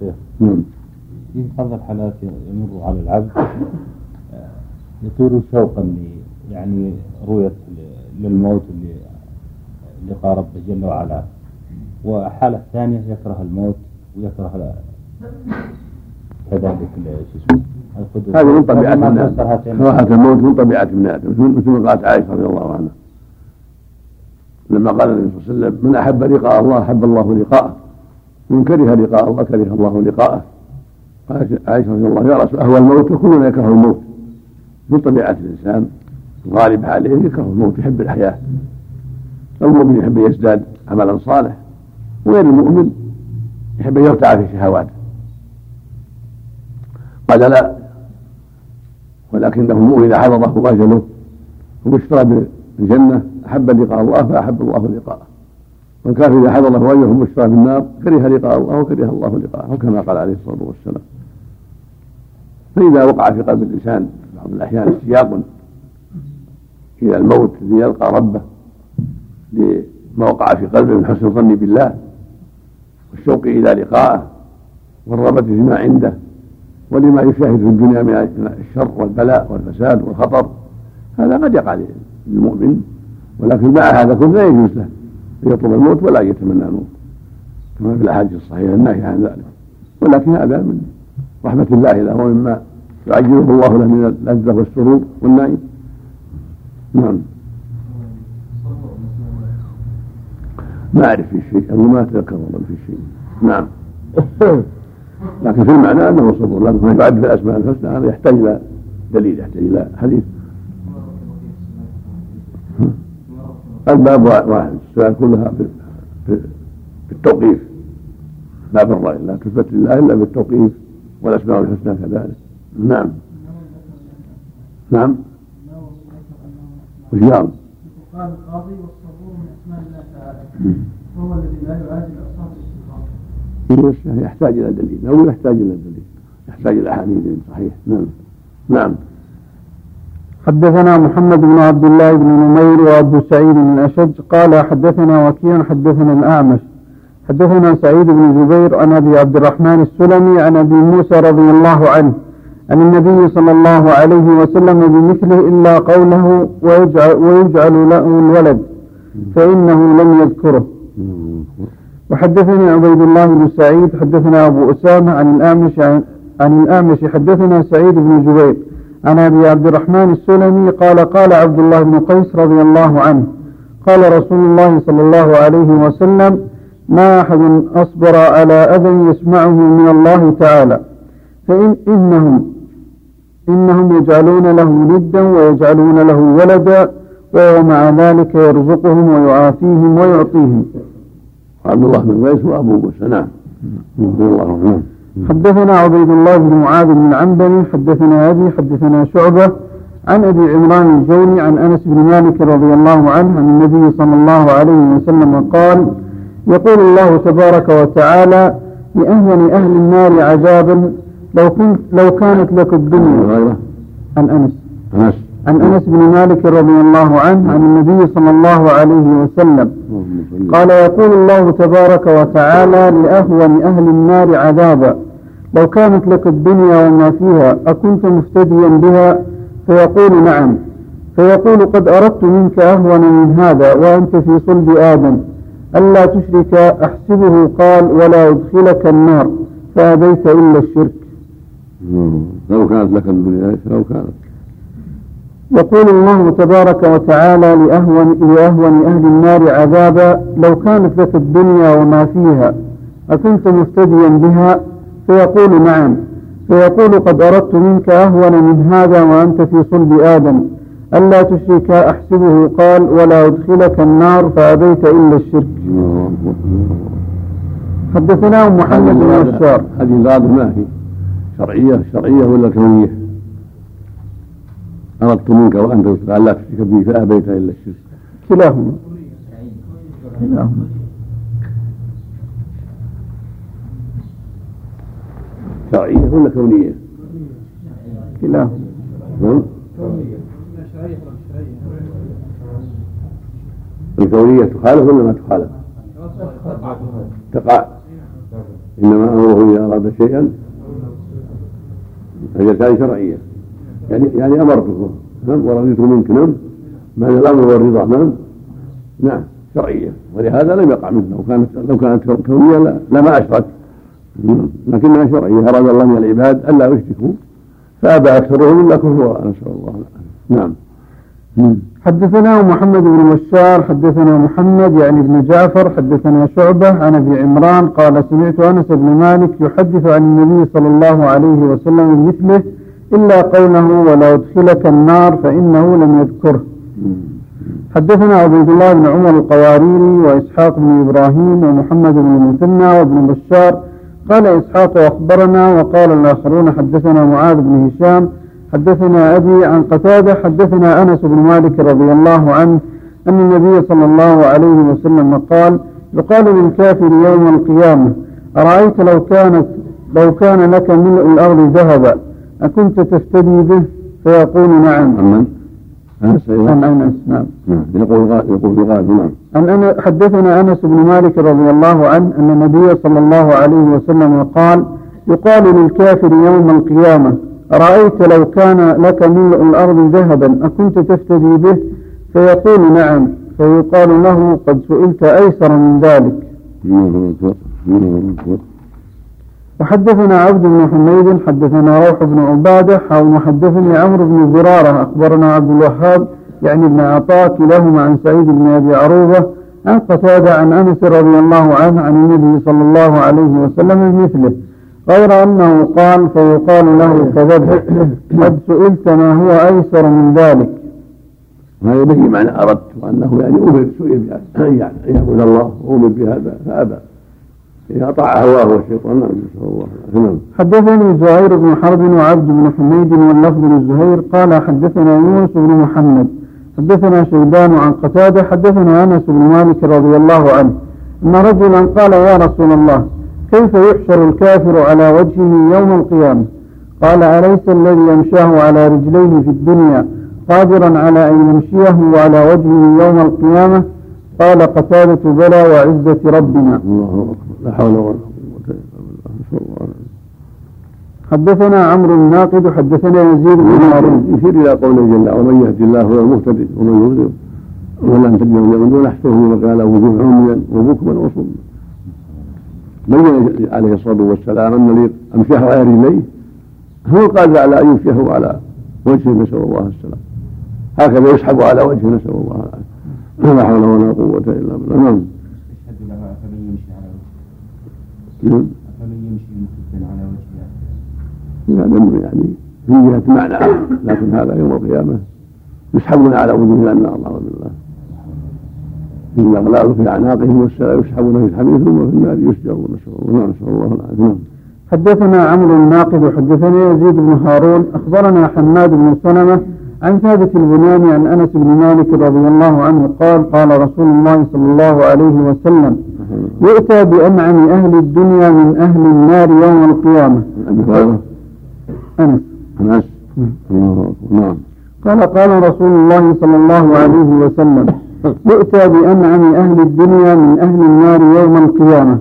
شيخ نعم. في بعض الحالات يمر على العبد آه، يطول شوقا يعني رؤية للموت لقاء ربه جل وعلا. وحالة ثانية يكره الموت ويكره كذلك شو اسمه؟ هذه من طبيعة الناس. كراهة الموت من طبيعة الناس. مثل ما قالت عائشة رضي الله عنها. لما قال النبي صلى الله عليه وسلم من أحب لقاء الله أحب الله لقاءه. من كره لقاء الله كره الله لقاءه. عائشة رضي الله عنها يا رسول أهوى الموت؟ وكلنا يكره الموت. من طبيعة الإنسان الغالب عليه يكره الموت يحب الحياة. المؤمن يحب يزداد عملا صالح وغير المؤمن يحب أن يرتع في شهواته. قال لا ولكنه المؤمن اذا حضره اجله وبشرى بالجنة أحب لقاء الله فأحب الله لقاءه. والكافر إذا حضره اجله وبشرى بالنار كره لقاء الله وكره الله لقاءه كما قال عليه الصلاة والسلام. فإذا وقع في قلب الإنسان في بعض الأحيان اشتياق إلى الموت ليلقى ربه لما وقع في قلبه من حسن الظن بالله والشوق إلى لقائه والرغبة فيما عنده ولما يشاهد في الدنيا من الشر والبلاء والفساد والخطر هذا قد يقع للمؤمن ولكن مع هذا كله لا يجوز له. يطلب الموت ولا يتمنى الموت. كما في الأحاديث الصحيحة النهي عن ذلك. ولكن هذا من رحمة الله له ومما يعجله الله له من اللذة والسرور والنعيم. نعم. ما أعرف في شيء. أقول ما أتذكر والله في شيء. نعم. لكن في المعنى أنه صبر. لكن ما يعد في الأسماء الحسنى. هذا يحتاج إلى دليل يحتاج إلى حديث. الباب واحد. السؤال كلها في التوقيف لا بالرأي لا تثبت لله إلا بالتوقيف والأسماء الحسنى كذلك. نعم. نعم. وش قال؟ قال القاضي وهو الذي لا يعادل الاصناف يحتاج إلى دليل. أو يحتاج إلى دليل. يحتاج إلى أحاديث صحيح نعم. نعم. حدثنا محمد بن عبد الله بن نمير وأبو سعيد بن الاشج قال حدثنا وكيع حدثنا الأعمش. حدثنا سعيد بن جبير عن أبي عبد الرحمن السلمي عن أبي موسى رضي الله عنه. عن النبي صلى الله عليه وسلم بمثله إلا قوله ويجعل, ويجعل له الولد فإنه لم يذكره. وحدثني عبيد الله بن سعيد حدثنا أبو أسامة عن الأعمش عن الأعمش حدثنا سعيد بن جبير. عن أبي عبد الرحمن السلمي قال قال عبد الله بن قيس رضي الله عنه قال رسول الله صلى الله عليه وسلم ما أحد أصبر على أذى يسمعه من الله تعالى فإن إنهم إنهم يجعلون له ندا ويجعلون له ولدا وهو مع ذلك يرزقهم ويعافيهم ويعطيهم. عبد الله بن قيس وأبو موسى نعم. الله حدثنا عبيد الله بن معاذ بن العنبري حدثنا أبي حدثنا شعبة عن أبي عمران الجوني عن أنس بن مالك رضي الله عنه عن النبي صلى الله عليه وسلم قال يقول الله تبارك وتعالى لأهون أهل النار عذابا لو كنت لو كانت لك الدنيا. عن أنس. أنس. عن أنس بن مالك رضي الله عنه عن النبي صلى الله عليه وسلم. قال يقول الله تبارك وتعالى لأهون أهل النار عذابا. لو كانت لك الدنيا وما فيها أكنت مفتديا بها؟ فيقول نعم. فيقول قد أردت منك أهون من هذا وأنت في صلب آدم. ألا تشرك أحسبه قال ولا ادخلك النار. فابيت إلا الشرك. لو كانت لك الدنيا لو كانت. يقول الله تبارك وتعالى لأهون, لأهون أهل النار عذابا لو كانت لك الدنيا وما فيها أكنت مفتديا بها؟ فيقول نعم. فيقول قد أردت منك أهون من هذا وأنت في صلب آدم. ألا تشرك أحسبه. قال ولا أدخلك النار فأبيت إلا الشرك. حدثنا محمد بن بشار هذه الغابة ما هي؟ شرعية؟ شرعية ولا كونية؟ أردت منك وأنت ألا تشرك بي فأبيت إلا الشرك. كلاهما. كلاهما. شرعية ولا كونية؟ كلاهما الكونية تخالف ولا ما تخالف؟ تقع. إنما أمره إذا أراد شيئا كان شرعية. يعني يعني أمرته نعم. ورضيت منك. نعم. معنى الأمر والرضا. نعم. نعم. شرعية. ولهذا لم يقع منه. لو كانت لو كانت كونية لما أشرك لكنها شرعية أراد الله من العباد ألا يشركوا فأبى أكثرهم إلا كفرا نسأل الله نعم. حدثنا محمد بن بشار حدثنا محمد يعني بن جعفر حدثنا شعبة عن أبي عمران قال سمعت أنس بن مالك يحدث عن النبي صلى الله عليه وسلم مثله إلا قوله ولا أدخلك النار فإنه لم يذكره. حدثنا عبيد الله بن عمر القواريري وإسحاق بن إبراهيم ومحمد بن المثنى وابن بشار قال إسحاق أخبرنا وقال الآخرون حدثنا معاذ بن هشام حدثنا أبي عن قتادة حدثنا أنس بن مالك رضي الله عنه أن النبي صلى الله عليه وسلم قال يقال للكافر يوم القيامة أرأيت لو كانت لو كان لك ملء الأرض ذهبا أكنت تفتدي به؟ فيقول نعم. عن أنس نعم. يقول يقول يقال نعم. عن أنا حدثنا أنس بن مالك رضي الله عنه أن النبي صلى الله عليه وسلم قال يقال للكافر يوم القيامة أرأيت لو كان لك ملء الأرض ذهبا أكنت تفتدي به؟ فيقول نعم. فيقال له قد سئلت أيسر من ذلك. وحدثنا عبد بن حميد حدثنا روح بن عبادة أو محدثني عمرو بن زرارة أخبرنا عبد الوهاب يعني ابن عطاء كلاهما عن سعيد بن أبي عروبة عن قتادة عن أنس رضي الله عنه عن النبي صلى الله عليه وسلم بمثله غير أنه قال فيقال له كذبت قد سئلت ما هو أيسر من ذلك. هذا به معنى أردت وأنه يعني أمر سئل يعني يعبد الله وأمر بهذا فأبى. إذا أطاع هواه والشيطان نعم نسأل الله نعم. حدثني زهير بن حرب وعبد بن حميد واللفظ للزهير. قال حدثنا يونس بن محمد. حدثنا شيبان عن قتادة. حدثنا أنس بن مالك رضي الله عنه. أن رجلا قال يا رسول الله كيف يحشر الكافر على وجهه يوم القيامة؟ قال أليس الذي يمشاه على رجليه في الدنيا قادرا على أن يمشيه على وجهه يوم القيامة؟ قال قتادة بلى وعزة ربنا. الله أكبر. لا حول ولا قوة إلا بالله. حدثنا عمرو الناقد حدثنا يزيد بن هارون يشير إلى قوله جل ومن يهدي الله هو المهتدي ومن يضلل ولن تجد من ونحشرهم قال وجوه عميا وبكما وصما بين عليه الصلاة والسلام أن الذي أمشاه على رجليه هو القادر على أن يمشيه على وجهه نسأل الله السلام. هكذا يسحب على وجهه نسأل الله العافية. لا حول ولا قوة إلا بالله. نعم. نعم. أفمن يمشي مسدا على وجهه هذا يعني في جهة معنى. لكن هذا يوم القيامة يسحبون على وجوه النار نعوذ بالله إن الأغلال في أعناقهم والسلام يسحبون في الحميد ثم في النار يسجرون. نسأل الله نسأل الله العافية. نعم. حدثنا عمرو الناقد حدثنا يزيد بن هارون أخبرنا حماد بن سلمة عن ثابت البناني عن أنس بن مالك رضي الله عنه قال قال رسول الله صلى الله عليه وسلم يؤتى بانعم أهل الدنيا من أهل النار يوم القيامة. أنس. انس نعم. قال قال رسول الله صلى الله عليه وسلم يؤتى بأنعم أهل الدنيا من أهل النار يوم القيامة.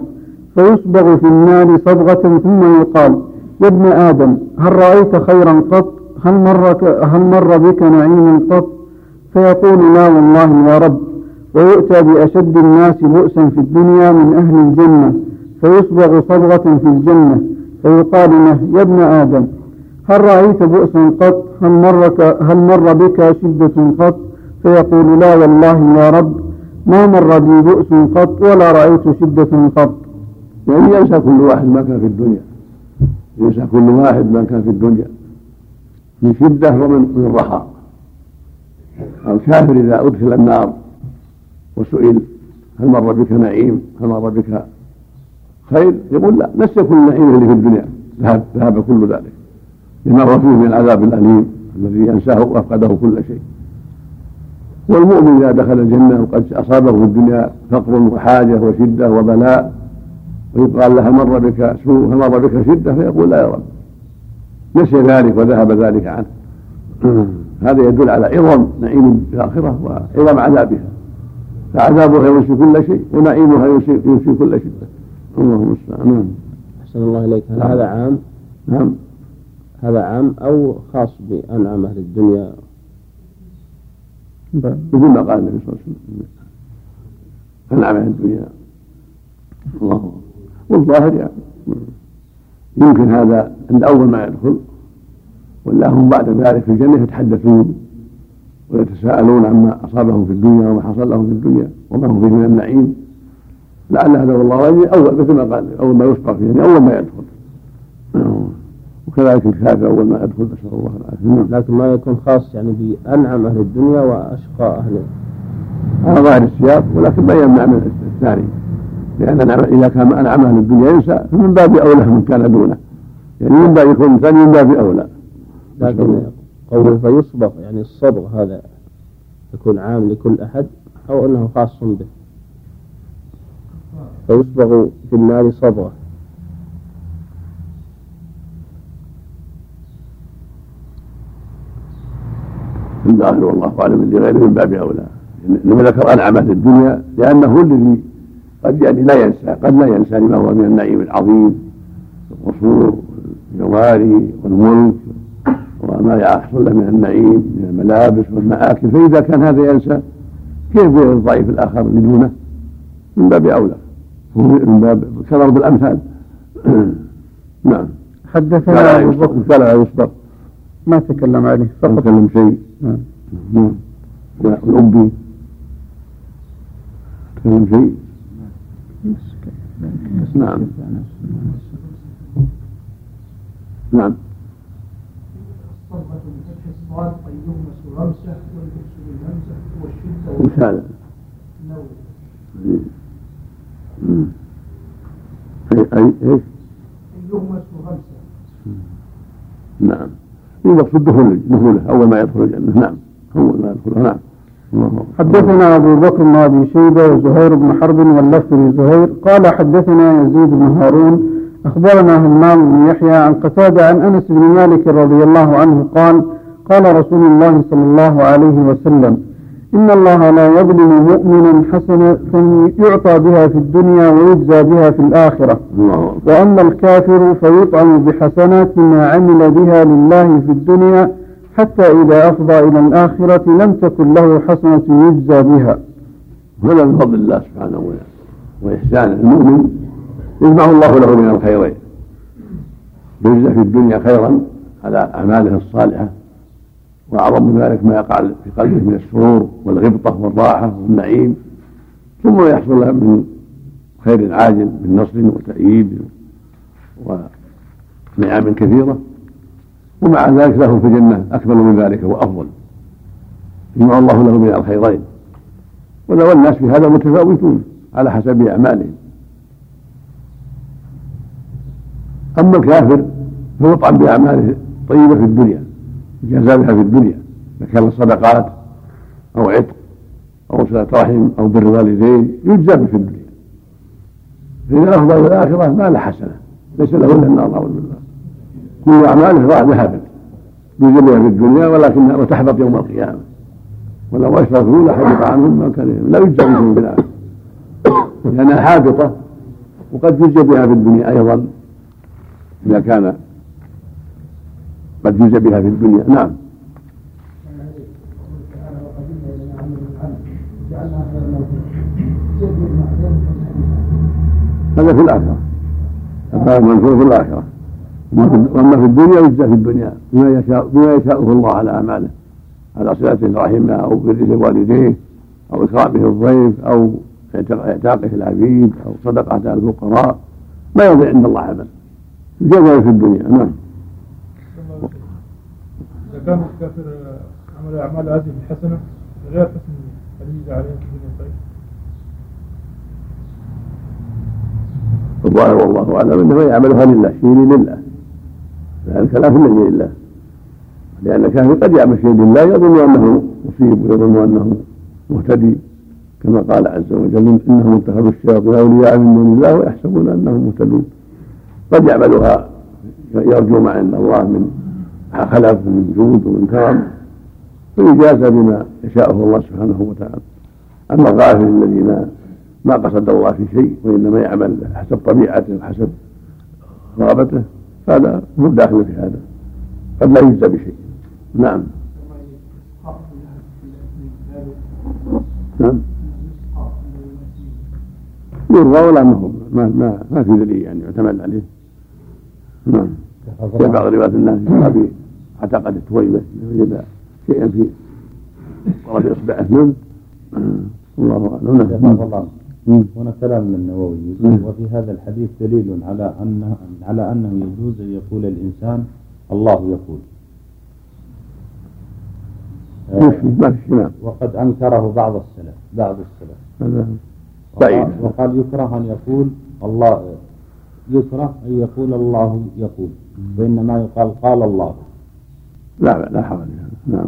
فيصبغ في النار صبغة ثم يقال يا ابن آدم هل رأيت خيرا قط؟ هل مر, هل مر بك نعيم قط؟ فيقول لا والله يا رب. ويؤتى بأشد الناس بؤسا في الدنيا من أهل الجنة فيصبغ صبغة في الجنة فيقال له يا ابن آدم هل رأيت بؤسا قط؟ هل, مرك هل مر بك شدة قط؟ فيقول لا والله يا رب ما مر بي بؤس قط ولا رأيت شدة قط. يعني ينسى كل واحد ما كان في الدنيا. ينسى كل واحد ما كان في الدنيا. من شدة ومن من رخاء. الكافر إذا أدخل النار وسئل هل مر بك نعيم؟ هل مر بك خير؟ يقول لا نسي كل النعيم اللي في الدنيا ذهب ذهب كل ذلك. لما فيه من العذاب الأليم الذي ينساه وأفقده كل شيء. والمؤمن إذا دخل الجنة وقد أصابه في الدنيا فقر وحاجة وشدة وبلاء ويقال له مر بك سوء؟ مر بك شدة؟ فيقول لا يا رب. نسي ذلك وذهب ذلك عنه. هذا يدل على عظم نعيم الآخرة وعظم عذابها. فعذابها ينسي كل شيء ونعيمها ينسي كل شدة اللهم المستعان نعم. أحسن الله إليك. هل هذا عام؟ نعم. هذا عام أو خاص بأنعم أهل الدنيا؟ مثل ما قال النبي صلى الله عليه وسلم. أنعم أهل الدنيا. الله. والظاهر يعني. يمكن هذا عند أول ما يدخل ولا هم بعد ذلك في الجنة يتحدثون. ويتساءلون عما أصابهم في الدنيا وما حصل لهم في الدنيا وما هم فيه من النعيم. لعل هذا والله أعلم أول مثل ما قال أول ما يسقى فيه يعني أول ما يدخل. وكذلك الكافر أول ما يدخل نسأل الله العافية. لكن ما يكون خاص يعني بأنعم أهل الدنيا وأشقى أهل. هذا ظاهر السياق ولكن ما يمنع من الثاني. لأن إذا كان أنعم أهل الدنيا ينسى فمن باب أولى من كان دونه. يعني من باب يكون ثاني من باب أولى. لكن قوله فيصبغ يعني الصبغ هذا يكون عام لكل أحد أو أنه خاص به. فيصبغ في النار صبغة. الظاهر والله أعلم اللي غيره من باب أولى. إنما ذكر أهل الدنيا لأنه الذي قد يعني لا ينسى قد لا ينسى لما هو من النعيم العظيم القصور والجواري والملك. وما يحصل له من النعيم من الملابس والمآكل. فإذا كان هذا ينسى كيف الضعيف الآخر اللي دونه؟ من باب أولى. من باب كضرب الأمثال نعم. حدثنا أبو بكر. قال لا يصدق ما تكلم عليه فقط. تكلم شيء. نعم. نعم. والأبي تكلم شيء. نعم. نعم. هذا؟ أي أي إيش؟ يغمس غمسة نعم. المقصود دخول دخوله أول ما يدخل الجنة. نعم. أول ما يدخلها نعم. حدثنا أبو بكر بن أبي شيبة وزهير بن حرب واللفظ لزهير. قال حدثنا يزيد بن هارون. أخبرنا همام بن يحيى عن قتادة عن أنس بن مالك رضي الله عنه قال قال رسول الله صلى الله عليه وسلم إن الله لا يظلم مؤمنا حسنة يعطى بها في الدنيا ويجزى بها في الآخرة. وأما الكافر فيطعم بحسنات ما عمل بها لله في الدنيا حتى إذا أفضى إلى الآخرة لم تكن له حسنة يجزى بها. هذا من فضل الله سبحانه وإحسانه المؤمن. يجمع الله له من الخيرين. يجزى في الدنيا خيرا على أعماله الصالحة. وأعظم من ذلك ما يقع في قلبه من السرور والغبطة والراحة والنعيم ثم يحصل له من خير عاجل من نصر وتأييد ونعم كثيرة. ومع ذلك له في الجنة أكمل من ذلك وأفضل. يجمع الله له من الخيرين. ولو الناس في هذا متفاوتون على حسب أعمالهم. أما الكافر فيطعم بأعماله الطيبة في الدنيا. يجازى بها في الدنيا. إذا كان صدقات أو عتق أو صلة رحم أو بر والدين يجزى به في الدنيا. فإذا أفضل الآخرة ما له حسنة. ليس له إلا النار أعوذ بالله. كل أعماله راح ذهبت يجزى في الدنيا ولكنها وتحبط يوم القيامة. ولو أشركوا لحبط عنهم ما كان لا يجزى بهم بالآخرة لأنها حابطة وقد يجزى بها في الدنيا أيضا إذا كان قد جزى بها في الدنيا. نعم. هذا في الآخرة. هذا منصور في الآخرة. وأما في الدنيا يجزى في الدنيا. بما يشاء بما يشاءه الله على أعماله. على صلة رحمه أو بر والديه أو إكرامه الضيف أو اعتاقه العبيد أو على الفقراء. ما يضيع عند الله عمل. جزاء في الدنيا. نعم. كان الكافر عمل أعمال هذه الحسنة غير حسن يجزى عليه في الدنيا. طيب؟ الظاهر والله أعلم أنه يعملها لله شيء لله. ذلك لا في الذي لله لأن الكافر قد يعمل شيء لله يظن أنه مصيب ويظن أنه مهتدي. كما قال عز وجل إنهم اتخذوا الشياطين أولياء من دون الله ويحسبون أنهم مهتدون. قد يعملها يرجو ما عند الله من خلف ومن جود ومن كرم فيجازى بما يشاءه الله سبحانه وتعالى. أما الغافل الذي ما ما قصد الله في شيء وإنما يعمل حسب طبيعته وحسب رغبته فهذا هو داخل في هذا قد لا يجزى بشيء. نعم. نعم. يروى ولا ما ما ما, ما في دليل يعني يعتمد عليه. نعم. في بعض روايات الناس أعتقد التويبه وجد شيئا في طرف إصبعه. نعم. الله أعلم. نعم. هنا كلام من النووي وفي هذا الحديث دليل على انه على أنه يجوز أن يقول الإنسان الله يقول. نعم. وقد أنكره بعض السلف بعض السلف. بعيد وقال يكره أن يقول الله يكره أن يقول الله يقول. وإنما يقال قال الله. لا لا حرج نعم.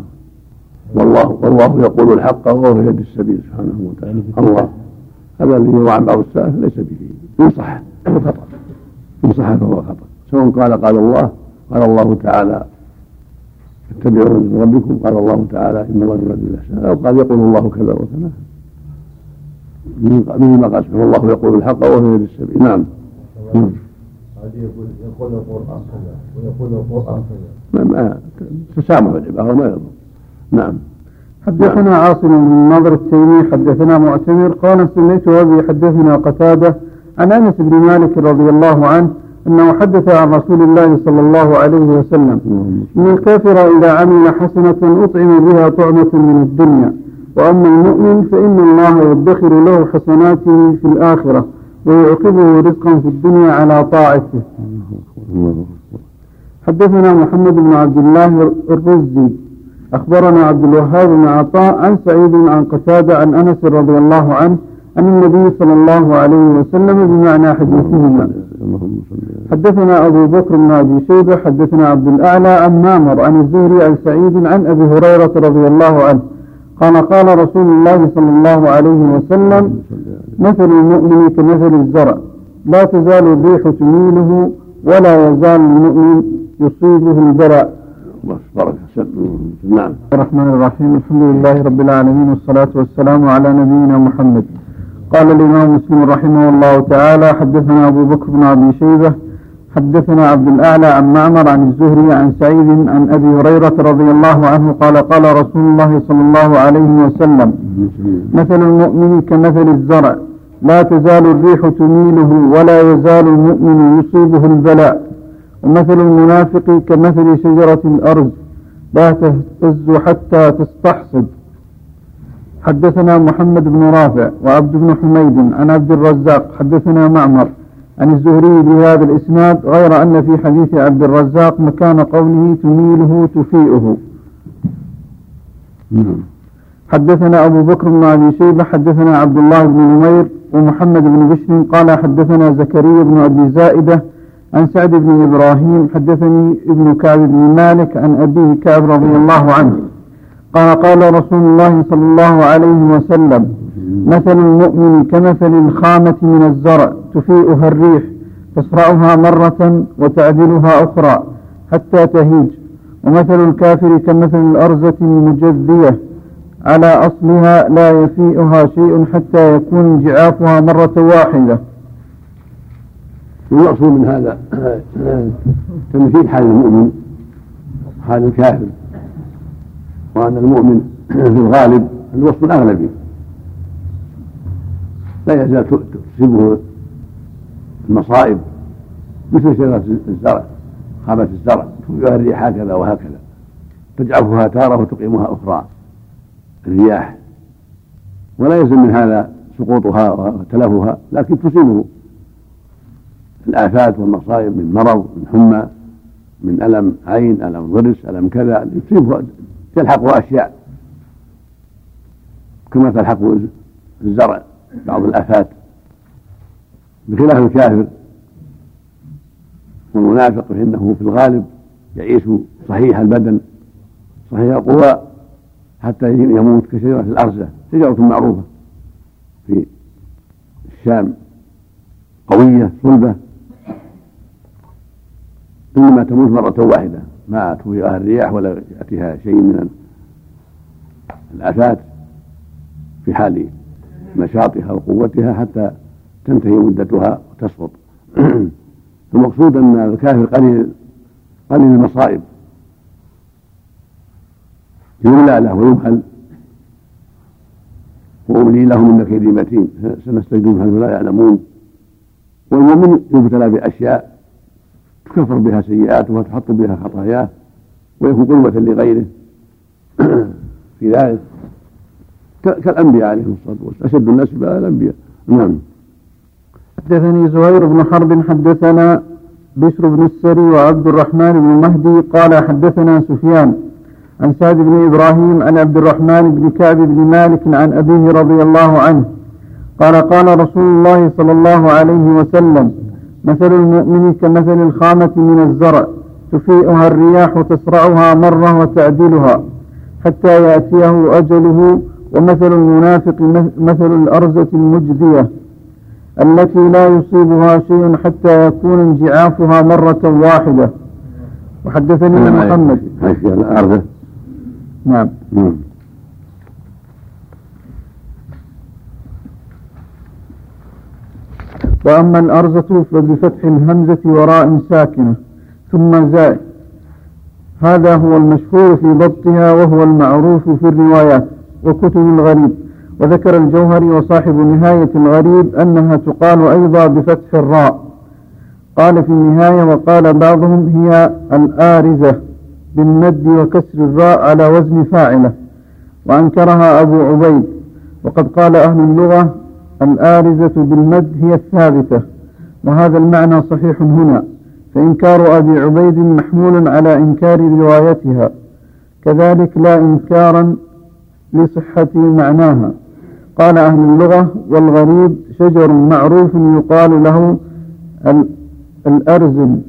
والله والله يقول الحق وهو يد السبيل سبحانه وتعالى. الله. هذا الذي يروى عن بعض السلف ليس به. ان صح فهو خطأ. ان صح فهو خطأ. سواء قال قال الله قال الله تعالى اتبعوا من ربكم قال الله تعالى إن الله يراد الإحسان. أو قال يقول الله كذا وكذا. مثل ما قال سبحانه الله يقول الحق وهو يهدي السبيل. نعم. يقول يقول القرآن كذا ويقول القرآن كذا. ما تسامح العباره ما يضر. نعم. حدثنا عاصم بن النضر التيمي حدثنا معتمر قال سمعت أبي حدثنا قتادة عن أنس بن مالك رضي الله عنه أنه حدث عن رسول الله صلى الله عليه وسلم. ان الكافر إذا عمل حسنة أطعم بها طعمة من الدنيا وأما المؤمن فإن الله يدخر له حسناته في الآخرة. ويعقبه رزقا في الدنيا على طاعته. حدثنا محمد بن عبد الله الرزي. أخبرنا عبد الوهاب بن عطاء عن سعيد عن قتادة عن أنس رضي الله عنه عن النبي صلى الله عليه وسلم بمعنى حديثهما. حدثنا أبو بكر بن أبي شيبة حدثنا عبد الأعلى عن مامر عن الزهري عن سعيد عن أبي هريرة رضي الله عنه. قال قال رسول الله صلى الله عليه وسلم مثل المؤمن كمثل الزرع. لا تزال الريح تميله ولا يزال المؤمن يصيبه البلاء بارك نعم. الرحمن الرحيم. الحمد لله رب العالمين والصلاة والسلام على نبينا محمد. قال الإمام مسلم رحمه الله تعالى حدثنا أبو بكر بن أبي شيبة حدثنا عبد الأعلى عن معمر عن الزهري عن سعيد عن أبي هريرة رضي الله عنه قال قال رسول الله صلى الله عليه وسلم مثل المؤمن كمثل الزرع لا تزال الريح تميله ولا يزال المؤمن يصيبه البلاء. ومثل المنافق كمثل شجرة الأرز لا تهتز حتى تستحصد. حدثنا محمد بن رافع وعبد بن حميد عن عبد الرزاق حدثنا معمر عن الزهري بهذا الإسناد غير أن في حديث عبد الرزاق مكان قوله تميله تفيئه نعم. حدثنا أبو بكر بن أبي شيبة حدثنا عبد الله بن نمير ومحمد بن بشر قال حدثنا زكريا بن أبي زائدة عن سعد بن إبراهيم حدثني ابن كعب بن مالك عن أبيه كعب رضي الله عنه قال قال رسول الله صلى الله عليه وسلم مثل المؤمن كمثل الخامة من الزرع تفيئها الريح تصرعها مرة وتعدلها أخرى حتى تهيج. ومثل الكافر كمثل الأرزة المجذية على أصلها لا يفيئها شيء حتى يكون انجعافها مرة واحدة. المقصود من هذا تمثيل حال المؤمن حال الكافر وأن المؤمن في الغالب الوصف الأغلبي. لا يزال تصيبه المصائب. مثل شجرة الزرع خامة الزرع تفيها الريح هكذا وهكذا. تجعفها تارة وتقيمها أخرى. الرياح. ولا يلزم من هذا سقوطها وتلفها لكن تصيبه. الآفات والمصائب من مرض من حمى من ألم عين ألم ضرس ألم كذا تصيبه تلحقه أشياء. كما تلحق الزرع. بعض الآفات. بخلاف الكافر والمنافق فإنه في الغالب يعيش صحيح البدن صحيح القوى حتى يموت كشجرة الأرزة. شجرة معروفة في الشام. قوية صلبة. إنما تموت مرة واحدة. ما تفيها الرياح ولا يأتيها شيء من الآفات في حال نشاطها وقوتها حتى تنتهي مدتها وتسقط. المقصود أن الكافر قليل قليل المصائب. يولى له ويمهل وأملي لهم إن كيدي متين. سنستجدون حيث لا يعلمون. والمؤمن يبتلى بأشياء تكفر بها سيئاته وتحط بها خطاياه ويكون قربة لغيره. في ذلك كالأنبياء عليهم الصلاة والسلام أشد الناس بلاء الأنبياء. نعم. حدثني زهير بن حرب حدثنا بشر بن السري وعبد الرحمن بن مهدي قال حدثنا سفيان عن سعد بن إبراهيم عن عبد الرحمن بن كعب بن مالك عن أبيه رضي الله عنه. قال قال رسول الله صلى الله عليه وسلم مثل المؤمن كمثل الخامة من الزرع تفيئها الرياح تسرعها مرة وتعدلها حتى يأتيه أجله ومثل المنافق مثل الأرزة المجدية التي لا يصيبها شيء حتى يكون انجعافها مرة واحدة. وحدثني محمد. الأرزة؟ نعم. نعم وأما الأرزة فبفتح الهمزة وراء ساكنة ثم زاء هذا هو المشهور في ضبطها وهو المعروف في الروايات. وكتب الغريب. وذكر الجوهري وصاحب نهاية الغريب أنها تقال أيضا بفتح الراء. قال في النهاية وقال بعضهم هي الآرزة بالمد وكسر الراء على وزن فاعلة. وأنكرها أبو عبيد. وقد قال أهل اللغة الآرزة بالمد هي الثابتة. وهذا المعنى صحيح هنا. فإنكار أبي عبيد محمول على إنكار روايتها. كذلك لا إنكارا لصحة معناها. قال أهل اللغة والغريب شجر معروف يقال له الأرزل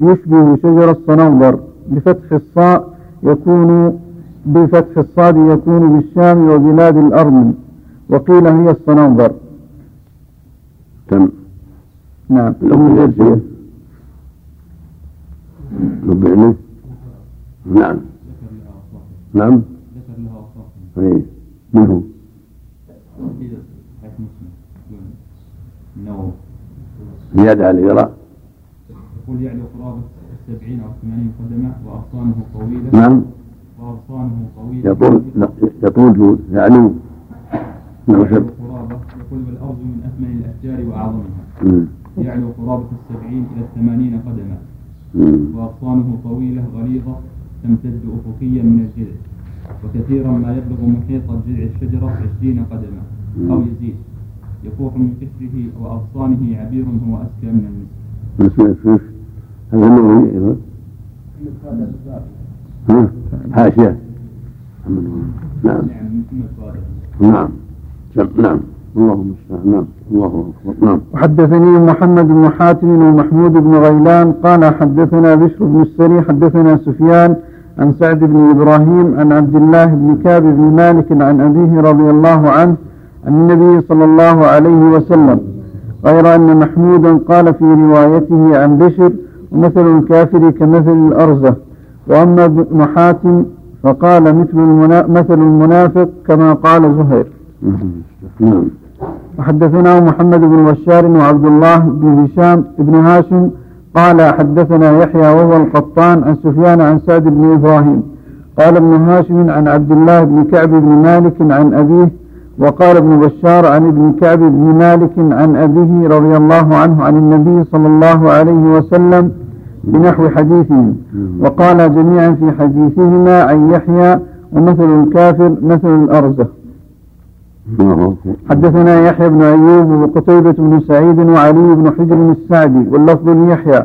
يشبه شجر الصنوبر. بفتح الصاء يكون بفتح الصاد يكون بالشام وبلاد الأرمن. وقيل هي الصنوبر. تم. نعم. نبعني نعم. نعم اي منه زيادة على الإراء. يقول يعني قرابة السبعين أو الثمانين قدمة وأغصانه طويلة. نعم. وأغصانه طويلة. يطول يطول يعلو نعم. قرابة يقول والأرض من أثمن الأشجار وأعظمها. يعلو قرابة السبعين إلى الثمانين قدمة وأغصانه طويلة غليظة تمتد أفقيا من الجذع وكثيرا ما يبلغ محيط جذع الشجرة عشرين قدما أو يزيد. يفوح من قشره وأغصانه عبير هو أزكى من المسك. هذا النووي أيضا. ها؟ حاشية. نعم. نعم. نعم. اللهم نعم. الله أكبر. نعم. وحدثني محمد بن حاتم ومحمود بن غيلان قال حدثنا بشر بن السري حدثنا سفيان عن سعد بن إبراهيم عن عبد الله بن كعب بن مالك عن أبيه رضي الله عنه عن النبي صلى الله عليه وسلم. غير أن محمودا قال في روايته عن بشر ومثل الكافر كمثل الأرزة. وأما ابن حاتم فقال مثل المنا... مثل المنافق كما قال زهير. نعم. وحدثنا محمد بن بشار وعبد الله بن هشام بن هاشم قال حدثنا يحيى وهو القطان عن سفيان عن سعد بن إبراهيم. قال ابن هاشم عن عبد الله بن كعب بن مالك عن أبيه وقال ابن بشار عن ابن كعب بن مالك عن أبيه رضي الله عنه عن النبي صلى الله عليه وسلم بنحو حديثهم وقال جميعا في حديثهما عن يحيى ومثل الكافر مثل الأرزة حدثنا يحيى بن أيوب وقتيبة بن سعيد وعلي بن حجر السعدي واللفظ ليحيى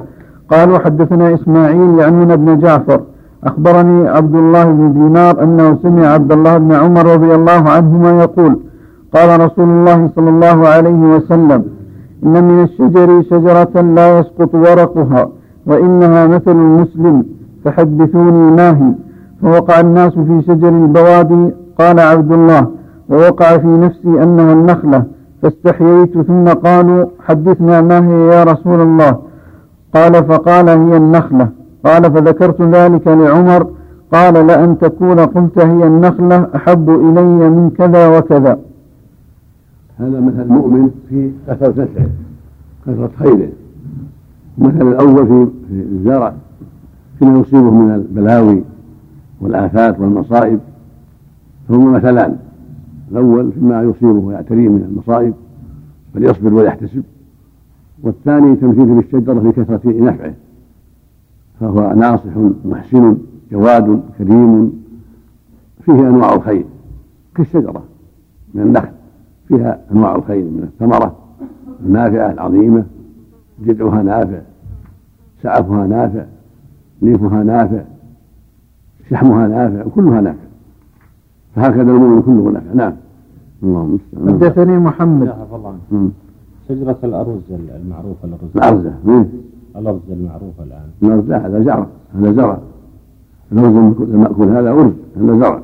قالوا حدثنا إسماعيل يعنون بن جعفر. أخبرني عبد الله بن دينار أنه سمع عبد الله بن عمر رضي الله عنهما يقول قال رسول الله صلى الله عليه وسلم إن من الشجر شجرة لا يسقط ورقها وإنها مثل المسلم فحدثوني ما هي؟ فوقع الناس في شجر البوادي. قال عبد الله ووقع في نفسي أنها النخلة فاستحييت ثم قالوا حدثنا ما هي يا رسول الله؟ قال فقال هي النخلة. قال فذكرت ذلك لعمر؟ قال لأن تكون. قلت هي النخلة أحب إلي من كذا وكذا. هذا مثل المؤمن في كثرة نفعه كثرة خيره. المثل الأول في الزرع فيما يصيبه من البلاوي والآفات والمصائب فهما مثلان. الأول فيما يصيبه ويعتريه من المصائب فليصبر ويحتسب. والثاني تمثيل بالشجرة في كثرة نفعه فهو ناصح محسن جواد كريم فيه أنواع الخير كالشجرة من النخل فيها أنواع الخير من الثمرة النافعة العظيمة جذعها نافع سعفها نافع ليفها نافع شحمها نافع كلها نافع. فهكذا المؤمن كله نافع نعم. اللهم حدثني محمد. شجرة الأرز المعروفة الأرز. الأرزة الأرز المعروفة الآن. الأرز هذا زرع. هذا زرع. الأرز المأكول هذا أرز هذا زرع.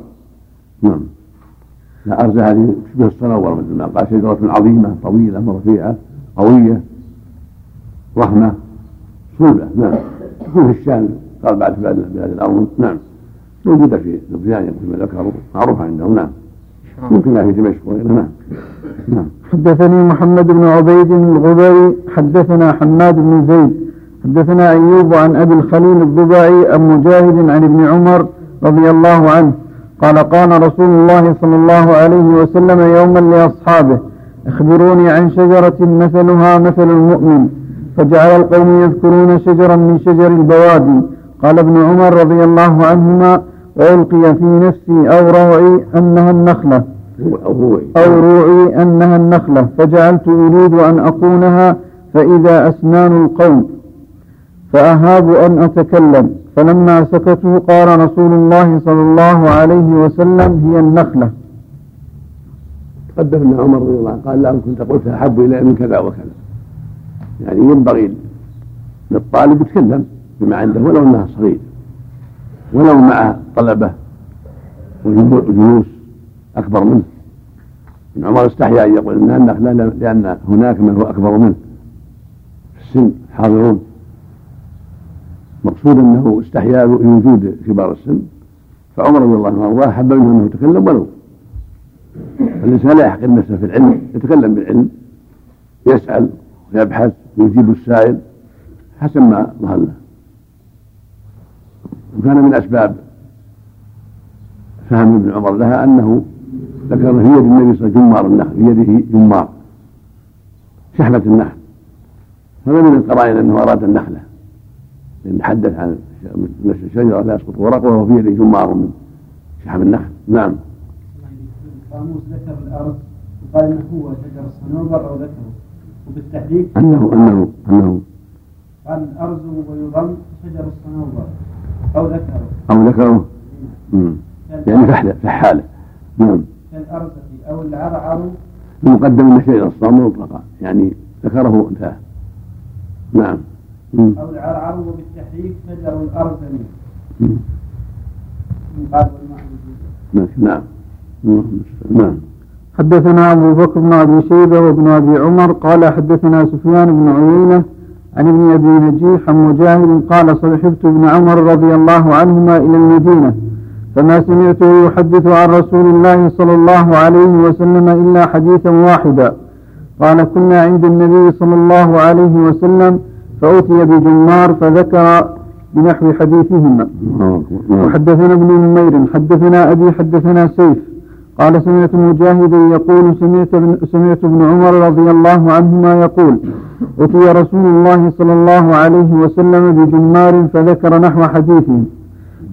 نعم. الأرز هذه تشبه الصنوبر مثل ما قال شجرة عظيمة طويلة مرفيعة قوية ضخمة صولة نعم. تكون في الشام قال بعد بلاد الأرض نعم. موجودة في لبنان كما ذكروا معروفة عندهم نعم. ممكن في دمشق وغيرها نعم. نعم. حدثني محمد بن عبيد الغبري حدثنا حماد بن زيد حدثنا أيوب عن أبي الخليل الضبعي عن مجاهد عن ابن عمر رضي الله عنه. قال قال رسول الله صلى الله عليه وسلم يوما لأصحابه اخبروني عن شجرة مثلها مثل المؤمن فجعل القوم يذكرون شجرا من شجر البوادي. قال ابن عمر رضي الله عنهما وألقي في نفسي أو روعي أنها النخلة. أو روعي. أنها النخلة. فجعلت أريد أن أقونها فإذا أسنان القوم. فأهاب أن أتكلم. فلما سكتوا قال رسول الله صلى الله عليه وسلم هي النخلة. تقدم أن عمر رضي الله عنه قال له كنت قلت أحب إلي من كذا وكذا. يعني ينبغي للطالب يتكلم بما عنده ولو أنها صغير. ولو مع طلبه وجلوس أكبر منه. ابن عمر استحيا أن يقول انها النخله لأن هناك من هو أكبر منه. في السن حاضرون. مقصود أنه استحيا بوجود كبار السن. فعمر رضي الله عنه وارضاه حب منه أنه يتكلم ولو. الانسان لا يحقر نفسه في العلم يتكلم بالعلم يسأل ويبحث ويجيب السائل حسب ما ظهر له. وكان من أسباب فهم ابن عمر لها أنه ذكر في يد النبي صلى الله عليه وسلم جمار النخل في يده جمار شحمة النخل. هذا من القرائن أنه أراد النخله لأن تحدث عن الشجرة لا يسقط ورقها وفي يده جمار من شحم النخل. نعم. قاموس ذكر الأرض وقال أنه هو؟ شجر الصنوبر أو ذكره. وبالتحديد أنه أنه أنه قال الأرز ويضم شجر الصنوبر. أو ذكره أو ذكره يعني فحله فحاله نعم. كالأرزة أو العرعر. المقدم أن شجر الصنوبر مطلقا يعني ذكره انتهى نعم. أو العرعر وبالتحريك شجر الأرزمي. نعم. نعم. حدثنا أبو بكر بن أبي شيبة وابن أبي عمر قال حدثنا سفيان بن عيينة عن ابن أبي نجيح عن مجاهد قال صحبت ابن عمر رضي الله عنهما إلى المدينة فما سمعته يحدث عن رسول الله صلى الله عليه وسلم إلا حديثا واحدا. قال كنا عند النبي صلى الله عليه وسلم فأتي بجمار فذكر بنحو حديثهما. وحدثنا ابن نمير حدثنا أبي حدثنا سيف. قال سمعت مجاهدا يقول سمعت ابن, سمعت ابن عمر رضي الله عنهما يقول أتي رسول الله صلى الله عليه وسلم بجمار فذكر نحو حديثه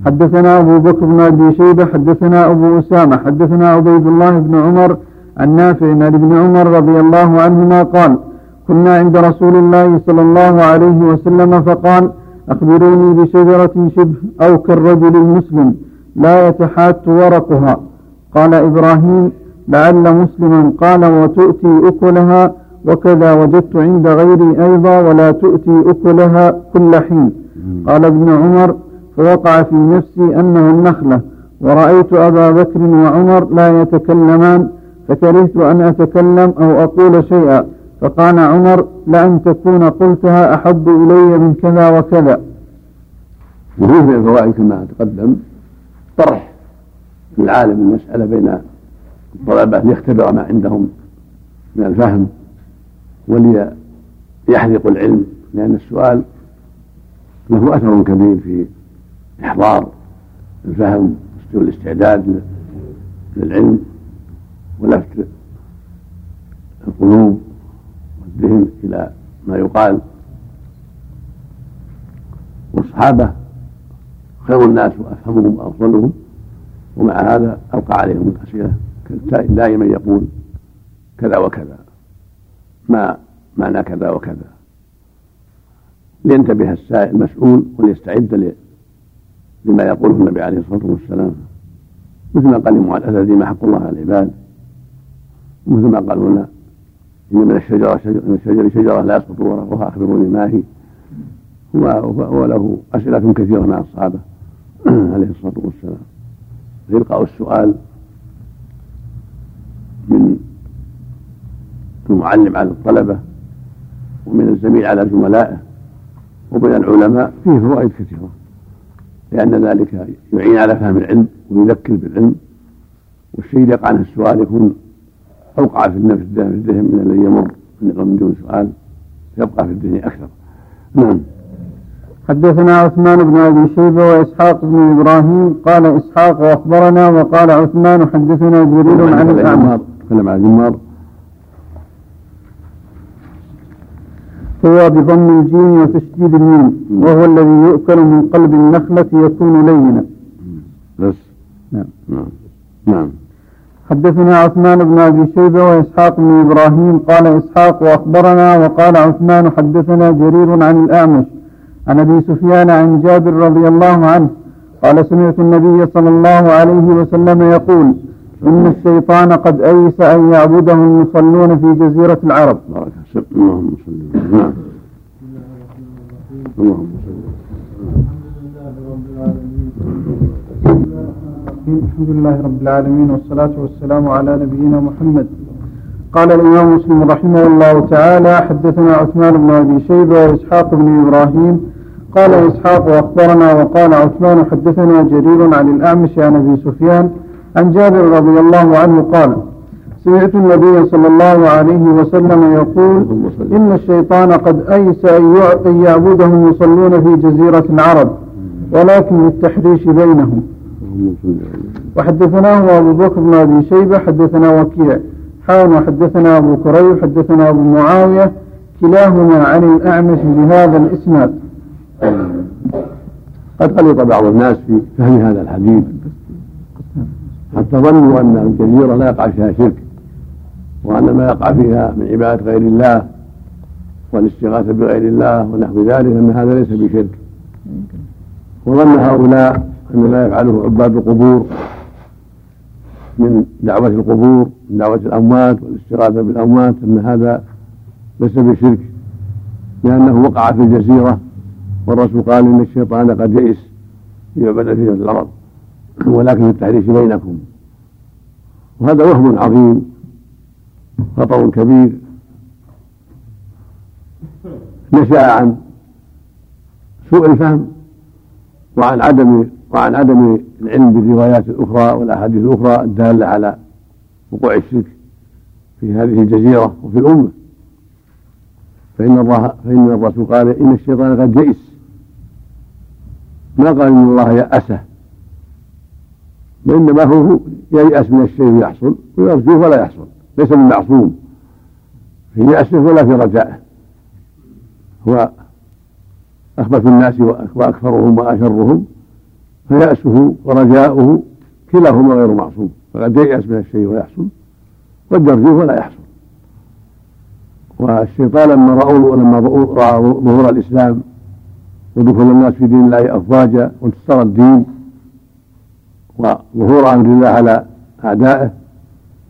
حدثنا أبو بكر بن أبي شيبة حدثنا أبو أسامة حدثنا عبيد الله بن عمر عن نافع عن ابن عمر رضي الله عنهما قال كنا عند رسول الله صلى الله عليه وسلم فقال أخبروني بشجرة شبه أو كالرجل المسلم لا يتحات ورقها. قال إبراهيم لعل مسلما قال وتؤتي أكلها وكذا وجدت عند غيري أيضا ولا تؤتي أكلها كل حين قال ابن عمر فوقع في نفسي أنه النخلة ورأيت أبا بكر وعمر لا يتكلمان فكرهت أن أتكلم أو أقول شيئا فقال عمر لأن تكون قلتها أحب إلي من كذا وكذا وفيه من الفوائد كما تقدم طرح العالم المسألة بين الطلبة ليختبر ما عندهم من الفهم وليحذقوا العلم لأن السؤال له أثر كبير في إحضار الفهم والاستعداد للعلم ولفت القلوب والذهن إلى ما يقال. والصحابة خير الناس وأفهمهم وأفضلهم. ومع هذا ألقى عليهم الأسئلة دائما يقول كذا وكذا. ما معنى كذا وكذا؟ لينتبه السائل المسؤول وليستعد لما يقوله النبي عليه الصلاة والسلام. مثل ما قال لمعاذ الاسدي ما حق الله على العباد. مثل ما قال هنا إن من الشجرة شجر من الشجر شجرة لا يسقط ورقها اخبروني ما هي وله أسئلة كثيرة مع الصحابة عليه الصلاة والسلام. إلقاء السؤال من المعلم على الطلبة ومن الزميل على زملائه ومن العلماء. فيه فوائد كثيرة. لأن ذلك يعين على فهم العلم ويذكر بالعلم. والشيء يقع عنه السؤال يكون أوقع في النفس في الذهن من الذي يمر من دون سؤال يبقى في الذهن أكثر. نعم. حدثنا عثمان بن أبي شيبة وإسحاق بن إبراهيم. قال إسحاق وأخبرنا وقال عثمان حدثنا جرير عن الاعمار تكلم عن الجمار هو بضم الجيم وتشديد الميم. وهو الذي يؤكل من قلب النخلة يكون لينا. بس. نعم. نعم. نعم. حدثنا عثمان بن أبي شيبة وإسحاق بن إبراهيم. قال إسحاق وأخبرنا وقال عثمان حدثنا جرير عن الأعمش. عن أبي سفيان عن جابر رضي الله عنه قال سمعت النبي صلى الله عليه وسلم يقول إن الشيطان قد أيس أن يعبده المصلون في جزيرة العرب. اللهم صل نعم. اللهم صل الحمد لله رب العالمين والصلاة والسلام على نبينا محمد قال الإمام مسلم رحمه الله تعالى حدثنا عثمان بن أبي شيبة وإسحاق بن إبراهيم قال إسحاق وأخبرنا وقال عثمان حدثنا جرير عن الأعمش عن أبي سفيان عن جابر رضي الله عنه قال سمعت النبي صلى الله عليه وسلم يقول إن الشيطان قد أيس أن يعبده المصلون في جزيرة العرب ولكن للتحريش بينهم. وحدثناه أبو بكر بن أبي شيبة حدثنا وكيع حان وحدثنا أبو كريب حدثنا أبو معاوية كلاهما عن الأعمش بهذا الإسناد. قد غلط بعض الناس في فهم هذا الحديث. حتى ظنوا أن الجزيرة لا يقع فيها شرك وأن ما يقع فيها من عبادة غير الله والاستغاثة بغير الله ونحو ذلك أن هذا ليس بشرك. وظن هؤلاء أن ما يفعله عباد القبور من دعوة القبور من دعوة الأموات والاستغاثة بالأموات أن هذا ليس بشرك لأنه وقع في الجزيرة. والرسول قال إن الشيطان قد يئس ليعبد في الأرض ولكن التحريش بينكم. وهذا وهم عظيم خطر كبير. نشأ عن سوء الفهم وعن عدم وعن عدم العلم بالروايات الأخرى والأحاديث الأخرى الدالة على وقوع الشرك في هذه الجزيرة وفي الأمة. فإن الله فإن الرسول قال إن الشيطان قد يئس. ما قال إن الله يأسه. وإنما هو ييأس من الشيء يحصل ويرجوه ولا يحصل ليس من معصوم. في يأسه ولا في رجائه. هو أخبث الناس وأكثرهم وأشرهم فيأسه ورجاؤه كلاهما غير معصوم. فقد ييأس من الشيء ويحصل قد يرجوه ولا يحصل. والشيطان لما رأوا لما رأى ظهور الإسلام ودخول الناس في دين الله أفواجا وانتصار الدين وظهور أمر الله على أعدائه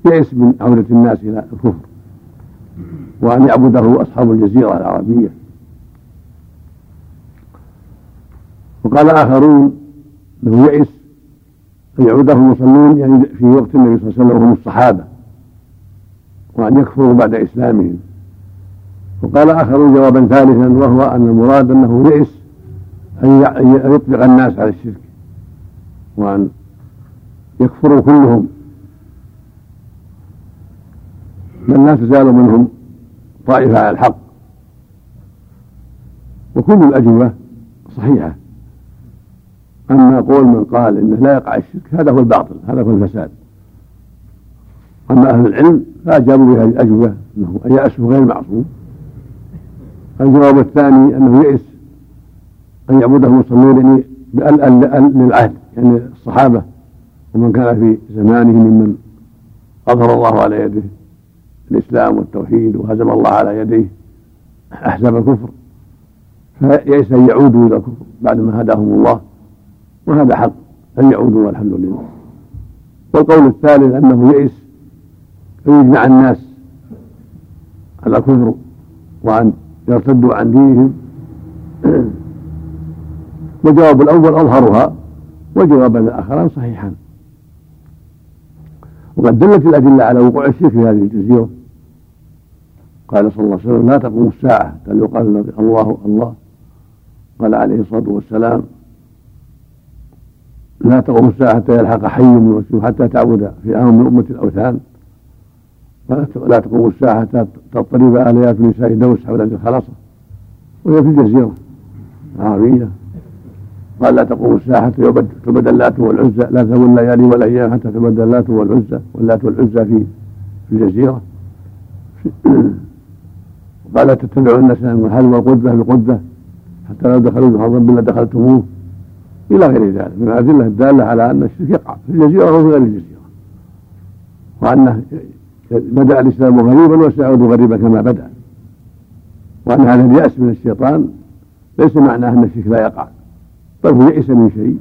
يئس من عودة الناس إلى الكفر. وأن يعبده أصحاب الجزيرة العربية. وقال آخرون أنه يئس أن يعوده المصلون يعني في وقت النبي صلى الله عليه وسلم وهم الصحابة وأن يكفروا بعد إسلامهم. وقال آخرون جوابا ثالثا وهو أن المراد أنه يئس أن يطبق الناس على الشرك وأن يكفروا كلهم. بل لا تزال منهم طائفة على الحق. وكل الأجوبة صحيحة. أما قول من قال إنه لا يقع الشرك هذا هو الباطل هذا هو الفساد. أما أهل العلم فأجابوا بهذه الأجوبة أنه يأسه غير معصوم. الجواب الثاني أنه يئس أن يعبده المصلون للعهد. يعني الصحابة ومن كان في زمانه ممن أظهر الله على يده. الإسلام والتوحيد وهزم الله على يديه. أحزاب الكفر. فيئس أن يعودوا إلى الكفر بعدما هداهم الله. وهذا حق. أن يعودوا والحمد لله. والقول الثالث أنه يئس أن يجمع الناس على الكفر وأن يرتدوا عن دينهم. والجواب الأول أظهرها وجوابان الآخران صحيحان. وقد دلت الأدلة على وقوع الشرك في هذه الجزيرة. قال صلى الله عليه وسلم لا تقوم الساعة. بل يقال الله الله. قال عليه الصلاة والسلام لا تقوم الساعة حتى يلحق حي من المسلم حتى تعبد في أمم من أمة الأوثان. لا تقوم الساعة حتى تضطرب آليات نساء دوس حول الخلاصة. وهي في الجزيرة. العربية قال لا تقوم الساعة حتى تبدل اللات والعزى لا تزول الليالي والأيام حتى تبدل اللات والعزى واللات والعزى في في الجزيرة. قال تتبعون هل والقدة بقدة حتى لو دخلوا بحظ الا دخلتموه. إلى غير ذلك. من الأدلة الدالة على أن الشرك يقع في الجزيرة وفي غير الجزيرة. وأنه بدأ الإسلام غريبا وسيعود غريبا كما بدأ. وأن هذا اليأس من الشيطان ليس معناه أن الشرك لا يقع. هو يئس من شيء.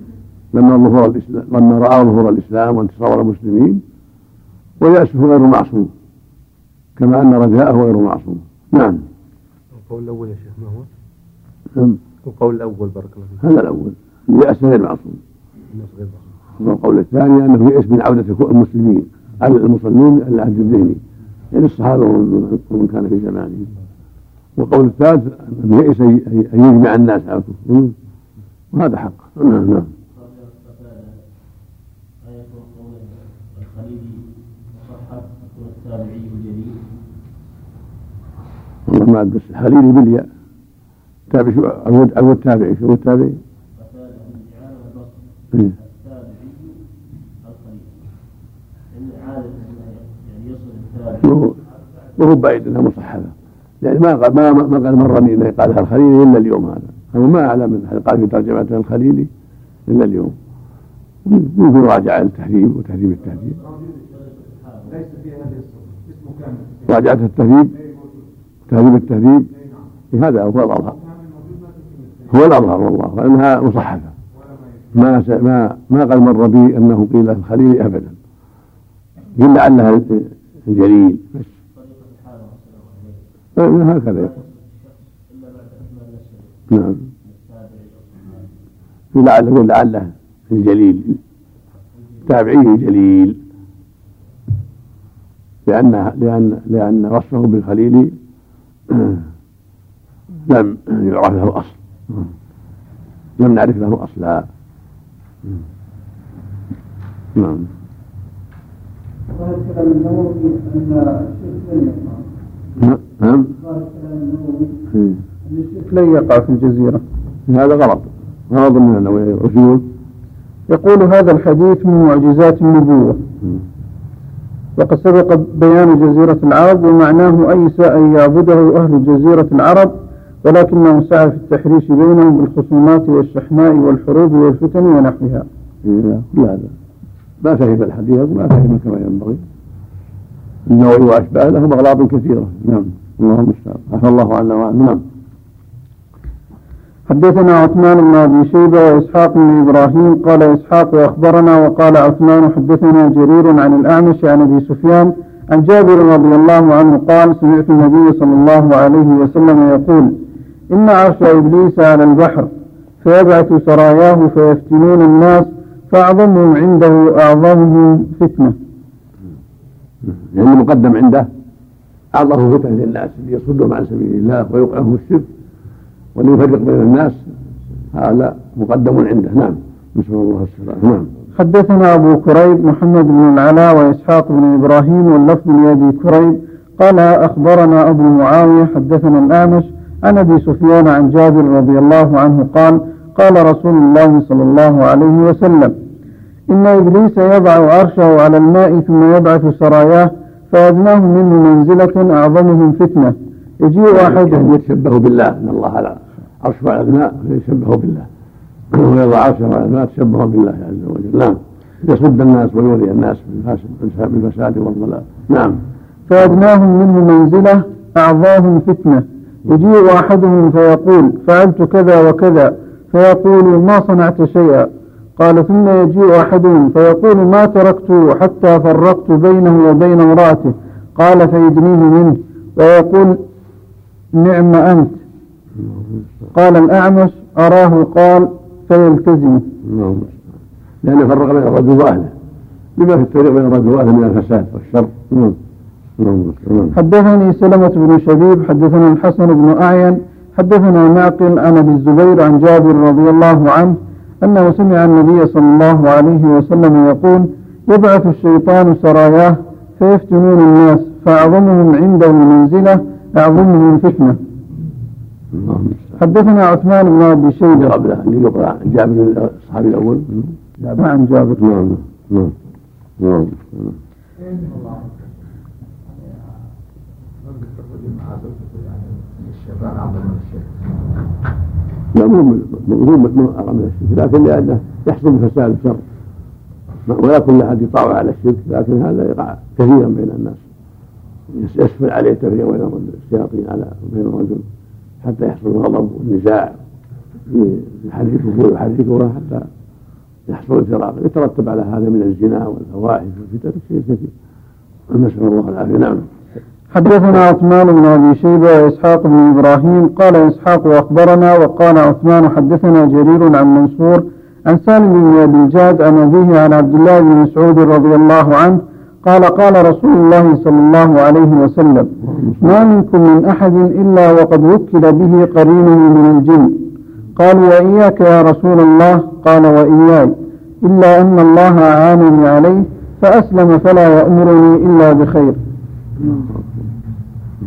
لما ظهور الإسلام لما رأى ظهور الإسلام وانتصار المسلمين ويأسه غير معصوم كما أن رجاءه غير معصوم. نعم. القول الأول يا شيخ ما هو؟ نعم. القول الأول بارك الله فيك. هذا الأول. يأس غير معصوم. والقول الثاني أنه يئس من عودة المسلمين على المصلين العهد الذهني يعني الصحابة ومن كان في زمانه والقول الثالث أنه يئس أن يجمع الناس على الكفر. وهذا حق نعم نعم. والله ما أدري. الخليلي بالياء تابع شو؟ أو التابعي شو التابعي؟ إيه. وهو بعيد انها مصحفه يعني ما ما ما قال مره إنه قالها الخليلي إلا اليوم هذا. هو ما أعلم من قال في ترجمة الخليلي إلا اليوم. يمكن راجع التهذيب وتهذيب التهذيب. راجعة التهذيب. تهذيب التهذيب. هذا هو الأظهر. هو الأظهر والله لأنها مصحفة. ما ما ما قال مر بي أنه قيل الخليل ابدا. قل لعلها الجليل بس هكذا يقول. نعم. لعله لعله الجليل تابعيه جليل. لأن لأن لأن وصفه بالخليل لم يعرف له أصل. لم نعرف له أصلا نعم. النووي لن يقع نعم. النووي ان الشرك لن يقع في الجزيرة. هذا غلط. من النووي وشو يقول هذا الحديث من معجزات النبوة. وقد سبق بيان جزيرة العرب ومعناه أيس أن يعبده أهل جزيرة العرب ولكنه سعى في التحريش بينهم بالخصومات والشحناء والحروب والفتن ونحوها. لا لا. ما فهم الحديث وما فهم كما ينبغي. النووي وأشباهه لهم أغلاط كثيرة. نعم. اللهم المستعان. عفى الله عنا وعنه. نعم. حدثنا عثمان بن أبي شيبة وإسحاق بن إبراهيم قال إسحاق واخبرنا وقال عثمان حدثنا جرير عن الأعمش عن أبي سفيان عن جابر رضي الله عنه قال سمعت النبي صلى الله عليه وسلم يقول إن عرش إبليس على البحر فيبعث سراياه فيفتنون الناس فأعظمهم عنده أعظمهم فتنة. لأن يعني المقدم عنده؟ أعظم فتنة للناس ليصدهم عن سبيل الله ويوقعهم الشرك. وليفرق بين الناس هذا مقدم عنده. نعم. نسأل الله السلامة. نعم. حدثنا أبو كريب محمد بن العلاء وإسحاق بن إبراهيم واللفظ لأبي كريب. قال أخبرنا أبو معاوية حدثنا الأعمش عن أبي سفيان عن جابر رضي الله عنه قال قال رسول الله صلى الله عليه وسلم إن إبليس يضع عرشه على الماء ثم يبعث سراياه فأدناهم منه منزلة أعظمهم فتنة. يجيء أحدهم يتشبه بالله. إن الله على عرشه على الماء فيتشبه بالله. ويضع عرشه على الماء تشبه بالله عز وجل. نعم. يصد الناس ويوري الناس بالفساد- بالفساد والضلال. نعم. فأدناهم منه منزلة أعظاهم فتنة. يجيء أحدهم فيقول فعلت كذا وكذا. فيقول ما صنعت شيئا؟ قال ثم يجيء أحدهم فيقول ما تركت حتى فرقت بينه وبين امرأته؟ قال فيدنيه منه. ويقول نعم أنت. قال الأعمش أراه قال فيلتزمه اللهم لأنه فرق بين الرجل وأهله بما في التفريق بين الرجل وأهله من الفساد والشر. نعم. نعم. حدثني سلمة بن شبيب حدثنا الحسن بن أعين حدثنا معقل عن أبي الزبير عن جابر رضي الله عنه أنه سمع النبي صلى الله عليه وسلم يقول يبعث الشيطان سراياه فيفتنون الناس فأعظمهم عنده منزلة أعظمهم فتنة. اللهم حدثنا عثمان بن اللي شيبة قبله اللي عن جابر الصحابي الأول. عن جابر. نعم. نعم. نعم. لا مو مو مو أعظم من الشرك لكن لأنه يحصل فساد الشر ولا كل أحد يطاوع على الشرك. لكن هذا يقع كثيرا بين الناس. يسفل عليه التفريق بين الشياطين على بين الرجل. حتى يحصل الغضب والنزاع يحركه ويحركها حتى يحصل الفراق. يترتب على هذا من الزنا والفواحش والفتن شيء كثير. نسأل الله العافية. نعم. حدثنا عثمان بن أبي شيبة وإسحاق بن إبراهيم. قال إسحاق أخبرنا وقال عثمان حدثنا جرير عن منصور عن سالم بن أبي الجاد عن أبيه عن عبد الله بن مسعود رضي الله عنه قال قال رسول الله صلى الله عليه وسلم ما منكم من أحد إلا وقد وكل به قرينه من الجن. قالوا وإياك يا رسول الله؟ قال وإياي. إلا أن الله أعانني عليه فأسلم فلا يأمرني إلا بخير.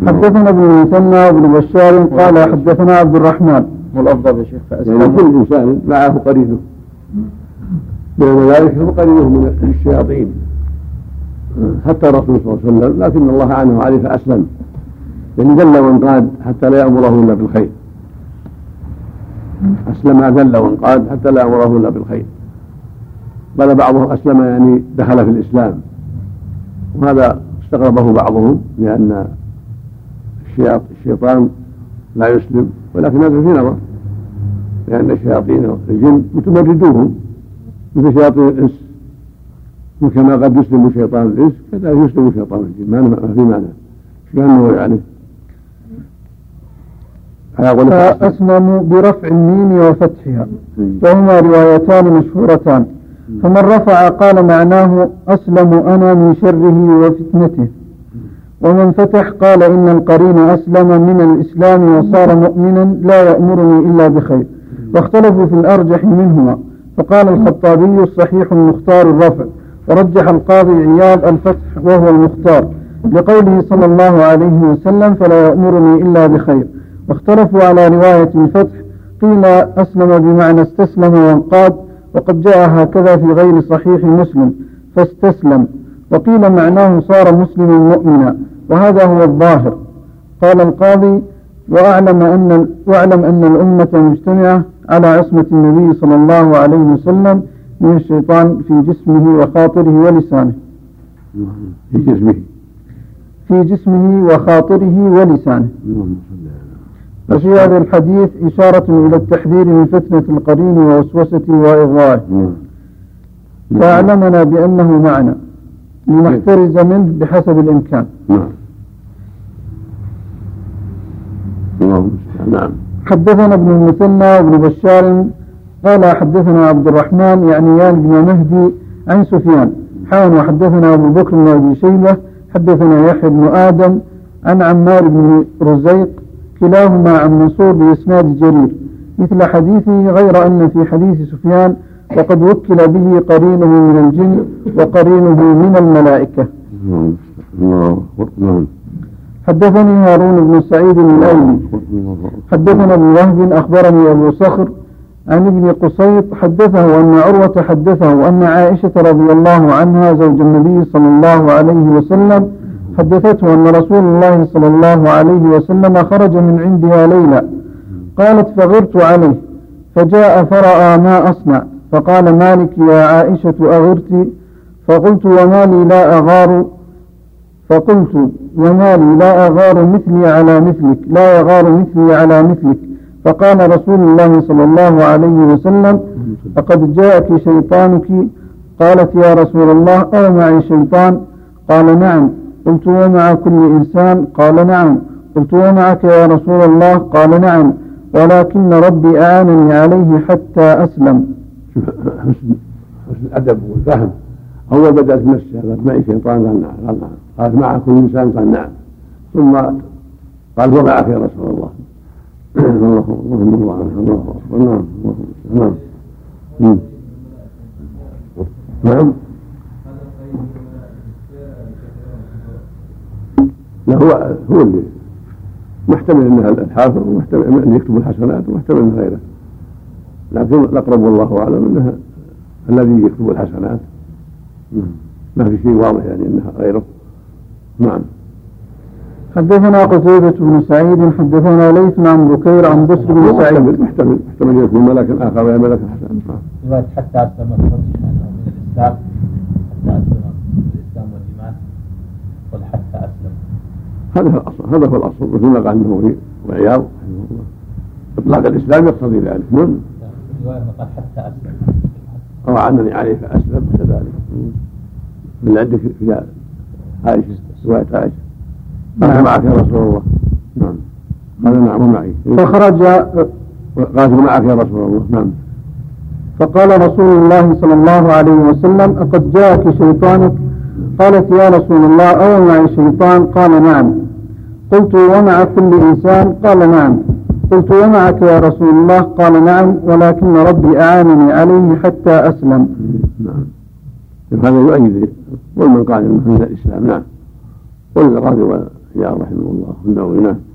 حدثنا ابن المثنى وابن بشار قال حدثنا عبد الرحمن. والأفضل يا شيخ يعني كل إنسان معه قرينه. بين ذلك هو قرينه من الشياطين. حتى الرسول صلى الله عليه وسلم لكن الله عنه عليه فاسلم يعني ذل وانقاد حتى لا يأمره إلا بالخير. أسلم ذل وانقاد حتى لا يأمره إلا بالخير. قال بعضهم أسلم يعني دخل في الإسلام. وهذا استغربه بعضهم الشياط- الشيطان لا يسلم ولكن هذا في نظر. لأن الشياطين الجن متمردون مثل شياطين الإنس. وكما قد يسلم شيطان الإنس كذلك يسلم شيطان الجن ما في معنى. كأنه يعني فأسلموا برفع الميم وفتحها. وهما روايتان مشهورتان. فمن رفع قال معناه أسلم أنا من شره وفتنته. ومن فتح قال إن القرين أسلم من الإسلام وصار مؤمنا لا يأمرني إلا بخير. واختلفوا في الأرجح منهما. فقال الخطابي الصحيح المختار الرفع. ورجح القاضي عياض الفتح وهو المختار. لقوله صلى الله عليه وسلم فلا يأمرني إلا بخير. واختلفوا على رواية الفتح قيل أسلم بمعنى استسلم وانقاد وقد جاء هكذا في غير صحيح مسلم فاستسلم. وقيل معناه صار مسلما مؤمنا وهذا هو الظاهر. قال القاضي وأعلم أن وأعلم أن الأمة مجتمعة على عصمة النبي صلى الله عليه وسلم من الشيطان في جسمه وخاطره ولسانه. في جسمه. في جسمه وخاطره ولسانه. وفي هذا الحديث إشارة إلى التحذير من فتنة القرين ووسوسته وإغوائه نعم. فأعلمنا بأنه معنا لنحترز منه بحسب الإمكان. نعم. نعم حدثنا ابن المثنى وابن بشار قال حدثنا عبد الرحمن يعني يان بن مهدي عن سفيان. حان وحدثنا أبو بكر بن أبي شيبة. حدثنا يحيى بن آدم عن عمار بن رزيق. كلاهما عن منصور بإسناد جرير مثل حديثه غير أن في حديث سفيان وقد وكل به قرينه من الجن وقرينه من الملائكة. نعم. حدثني هارون بن سعيد الأيلي. حدثنا ابن وهب أخبرني أبو صخر عن ابن قصيط حدثه أن عروة حدثه أن عائشة رضي الله عنها زوج النبي صلى الله عليه وسلم حدثته أن رسول الله صلى الله عليه وسلم خرج من عندها ليلة. قالت فغرت عليه فجاء فرأى ما أصنع. فقال مالك يا عائشة أغرت؟ فقلت وما لي لا أغار. فقلت وما لي لا أغار مثلي على مثلك لا يغار مثلي على مثلك. فقال رسول الله صلى الله عليه وسلم لقد جاءك شيطانك. قالت يا رسول الله أو معي شيطان؟ قال نعم. قلت ومع كل إنسان؟ قال نعم. قلت ومعك يا رسول الله؟ قال نعم. ولكن ربي أعانني عليه حتى أسلم. حسن حسن الادب والفهم اول بدأت بنفسها قالت معي شيطان. قال نعم. قال نعم. قالت مع كل إنسان؟ قال نعم. ثم قال ومعك يا رسول الله. الله الله الله اكبر نعم نعم لا هو هو اللي محتمل انها الحافظ ومحتمل إن يكتب الحسنات ومحتمل غيره. لكن الأقرب والله أعلم انها الذي يكتب الحسنات. ما في شيء واضح يعني إنها غيره. نعم. حدثنا قتيبة بن سعيد حدثنا ليث عن بكير عن بسر بن سعيد. محتمل محتمل محتمل يكون ملكا اخر وهي ملك الحسنات نعم. رواية حتى أسلم من الإسلام حتى أسلم الإسلام والإيمان قل حتى أسلم. هذا هو الأصل هذا هو الأصل مثل ما قال النووي وعياض رحمه الله إطلاق الإسلام يقتضي ذلك. نعم رواية قال حتى أسلم. أو عنني عليه فأسلم كذلك. من عندك في عائشة رواية عائشة. أنا معك يا رسول الله. نعم. قال نعم ومعي فخرج قالت معك يا رسول الله. نعم. فقال رسول الله صلى الله عليه وسلم أقد جاءك شيطانك؟ قالت يا رسول الله أو معي شيطان؟ قال نعم. قلت ومع كل إنسان؟ قال نعم. قلت ومعك يا رسول الله؟ قال نعم ولكن ربي أعانني عليه حتى أسلم. نعم. هذا يؤيد قول من قال من الإسلام. نعم. القاضي وعياض رحمه الله. النووي نعم.